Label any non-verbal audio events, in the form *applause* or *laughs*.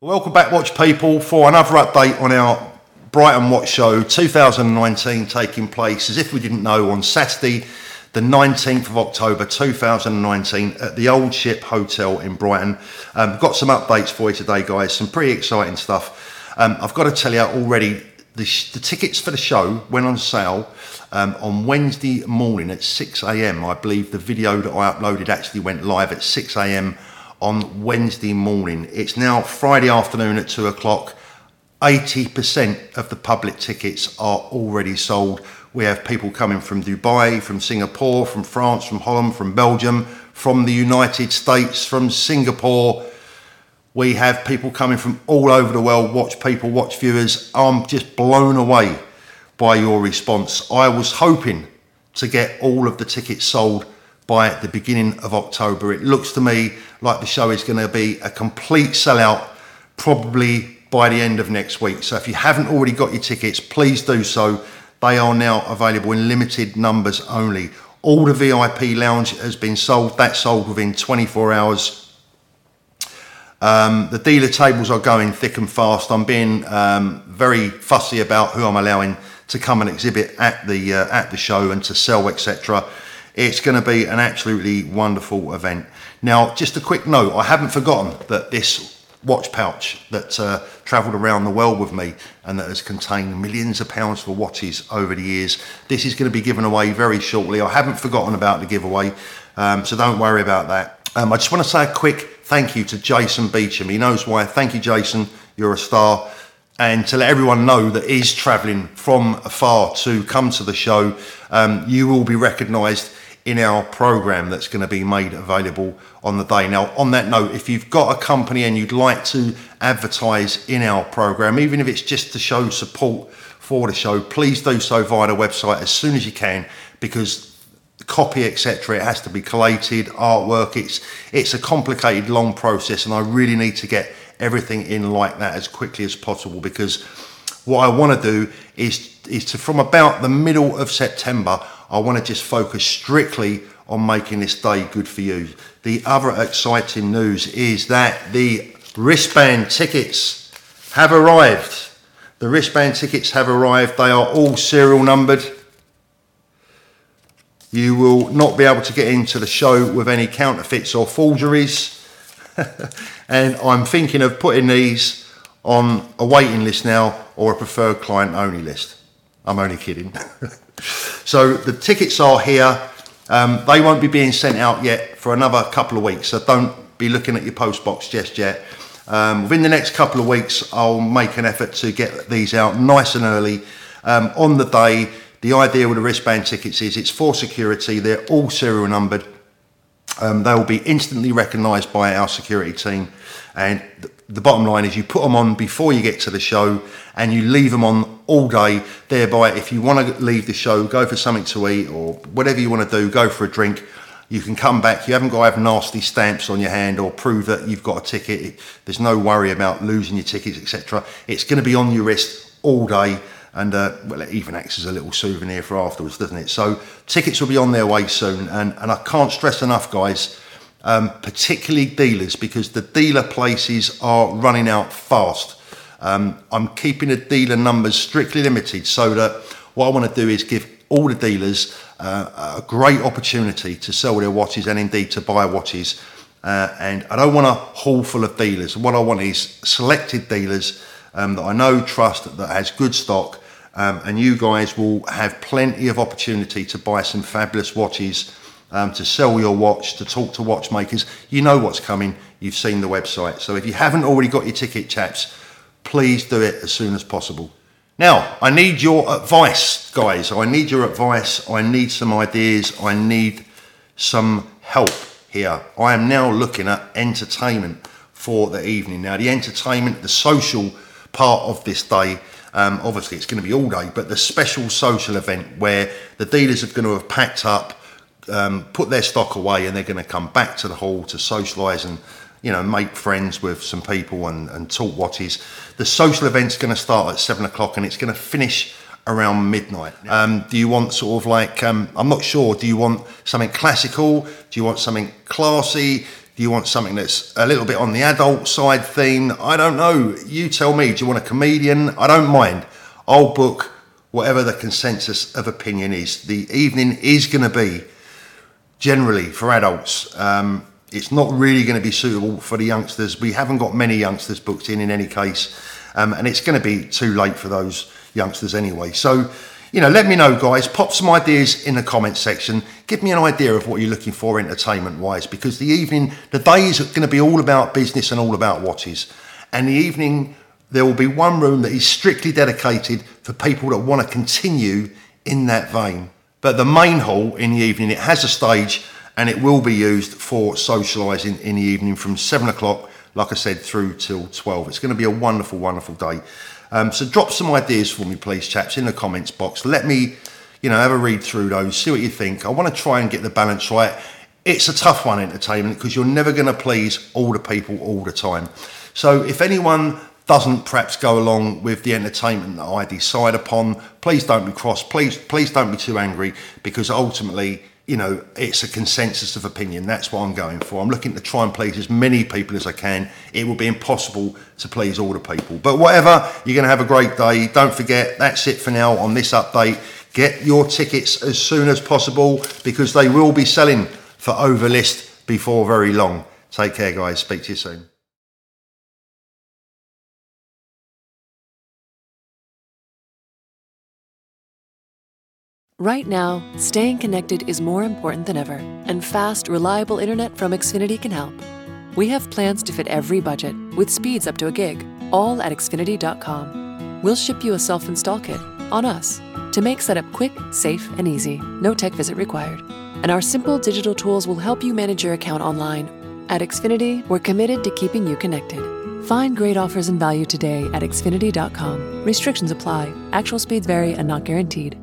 Welcome back, watch people, for another update on our Brighton Watch Show 2019 taking place, as if we didn't know, on Saturday, the 19th of October 2019 at the Old Ship Hotel in Brighton. Um, got some updates for you today, guys, some pretty exciting stuff. Um, I've got to tell you already, the, sh- the tickets for the show went on sale um, on Wednesday morning at 6 a.m. I believe the video that I uploaded actually went live at 6 a.m on Wednesday morning. It's now Friday afternoon at two o'clock. 80% of the public tickets are already sold. We have people coming from Dubai, from Singapore, from France, from Holland, from Belgium, from the United States, from Singapore. We have people coming from all over the world, watch people, watch viewers. I'm just blown away by your response. I was hoping to get all of the tickets sold by the beginning of October. It looks to me like the show is going to be a complete sellout probably by the end of next week. So if you haven't already got your tickets, please do so. They are now available in limited numbers only. All the VIP lounge has been sold. That sold within 24 hours. Um, the dealer tables are going thick and fast. I'm being um, very fussy about who I'm allowing to come and exhibit at the uh, at the show and to sell, etc. It's going to be an absolutely wonderful event. Now, just a quick note I haven't forgotten that this watch pouch that uh, travelled around the world with me and that has contained millions of pounds for watches over the years. This is going to be given away very shortly. I haven't forgotten about the giveaway, um, so don't worry about that. Um, I just want to say a quick thank you to Jason Beecham. He knows why. Thank you, Jason. You're a star. And to let everyone know that is travelling from afar to come to the show, um, you will be recognised in our program that's going to be made available on the day. Now, on that note, if you've got a company and you'd like to advertise in our program, even if it's just to show support for the show, please do so via the website as soon as you can because copy etc it has to be collated artwork it's it's a complicated long process and i really need to get everything in like that as quickly as possible because what i want to do is is to from about the middle of september I want to just focus strictly on making this day good for you. The other exciting news is that the wristband tickets have arrived. The wristband tickets have arrived. They are all serial numbered. You will not be able to get into the show with any counterfeits or forgeries. *laughs* and I'm thinking of putting these on a waiting list now or a preferred client only list. I'm only kidding. *laughs* so the tickets are here. Um, they won't be being sent out yet for another couple of weeks. So don't be looking at your post box just yet. Um, within the next couple of weeks, I'll make an effort to get these out nice and early. Um, on the day, the idea with the wristband tickets is it's for security. They're all serial numbered. Um, they will be instantly recognised by our security team. And the bottom line is you put them on before you get to the show and you leave them on all day. Thereby, if you want to leave the show, go for something to eat or whatever you want to do, go for a drink. You can come back. You haven't got to have nasty stamps on your hand or prove that you've got a ticket. There's no worry about losing your tickets, etc. It's going to be on your wrist all day, and uh, well, it even acts as a little souvenir for afterwards, doesn't it? So tickets will be on their way soon, and and I can't stress enough, guys. Um, particularly dealers, because the dealer places are running out fast. Um, I'm keeping the dealer numbers strictly limited so that what I want to do is give all the dealers uh, a great opportunity to sell their watches and indeed to buy watches. Uh, and I don't want a hall full of dealers. What I want is selected dealers um, that I know, trust, that has good stock. Um, and you guys will have plenty of opportunity to buy some fabulous watches, um, to sell your watch, to talk to watchmakers. You know what's coming. You've seen the website. So if you haven't already got your ticket, chaps, please do it as soon as possible. Now, I need your advice, guys. I need your advice. I need some ideas. I need some help here. I am now looking at entertainment for the evening. Now, the entertainment, the social part of this day, um, obviously it's going to be all day, but the special social event where the dealers are going to have packed up, um, put their stock away, and they're going to come back to the hall to socialise and you know, make friends with some people and, and talk what is. The social event's going to start at seven o'clock and it's going to finish around midnight. Um, do you want sort of like, um, I'm not sure, do you want something classical? Do you want something classy? Do you want something that's a little bit on the adult side theme? I don't know. You tell me. Do you want a comedian? I don't mind. I'll book whatever the consensus of opinion is. The evening is going to be generally for adults. Um, it's not really going to be suitable for the youngsters. We haven't got many youngsters booked in in any case, um, and it's going to be too late for those youngsters anyway. So, you know, let me know, guys. Pop some ideas in the comments section. Give me an idea of what you're looking for entertainment wise, because the evening, the day is going to be all about business and all about watches. And the evening, there will be one room that is strictly dedicated for people that want to continue in that vein. But the main hall in the evening, it has a stage and it will be used for socialising in the evening from seven o'clock, like I said, through till 12. It's going to be a wonderful, wonderful day. Um, so drop some ideas for me, please, chaps, in the comments box. Let me, you know, have a read through those, see what you think. I want to try and get the balance right. It's a tough one, entertainment, because you're never going to please all the people all the time. So if anyone doesn't perhaps go along with the entertainment that I decide upon, please don't be cross. Please, please don't be too angry, because ultimately you know, it's a consensus of opinion. That's what I'm going for. I'm looking to try and please as many people as I can. It will be impossible to please all the people. But whatever, you're going to have a great day. Don't forget, that's it for now on this update. Get your tickets as soon as possible because they will be selling for overlist before very long. Take care, guys. Speak to you soon. Right now, staying connected is more important than ever, and fast, reliable internet from Xfinity can help. We have plans to fit every budget, with speeds up to a gig, all at Xfinity.com. We'll ship you a self install kit on us to make setup quick, safe, and easy, no tech visit required. And our simple digital tools will help you manage your account online. At Xfinity, we're committed to keeping you connected. Find great offers and value today at Xfinity.com. Restrictions apply, actual speeds vary and not guaranteed.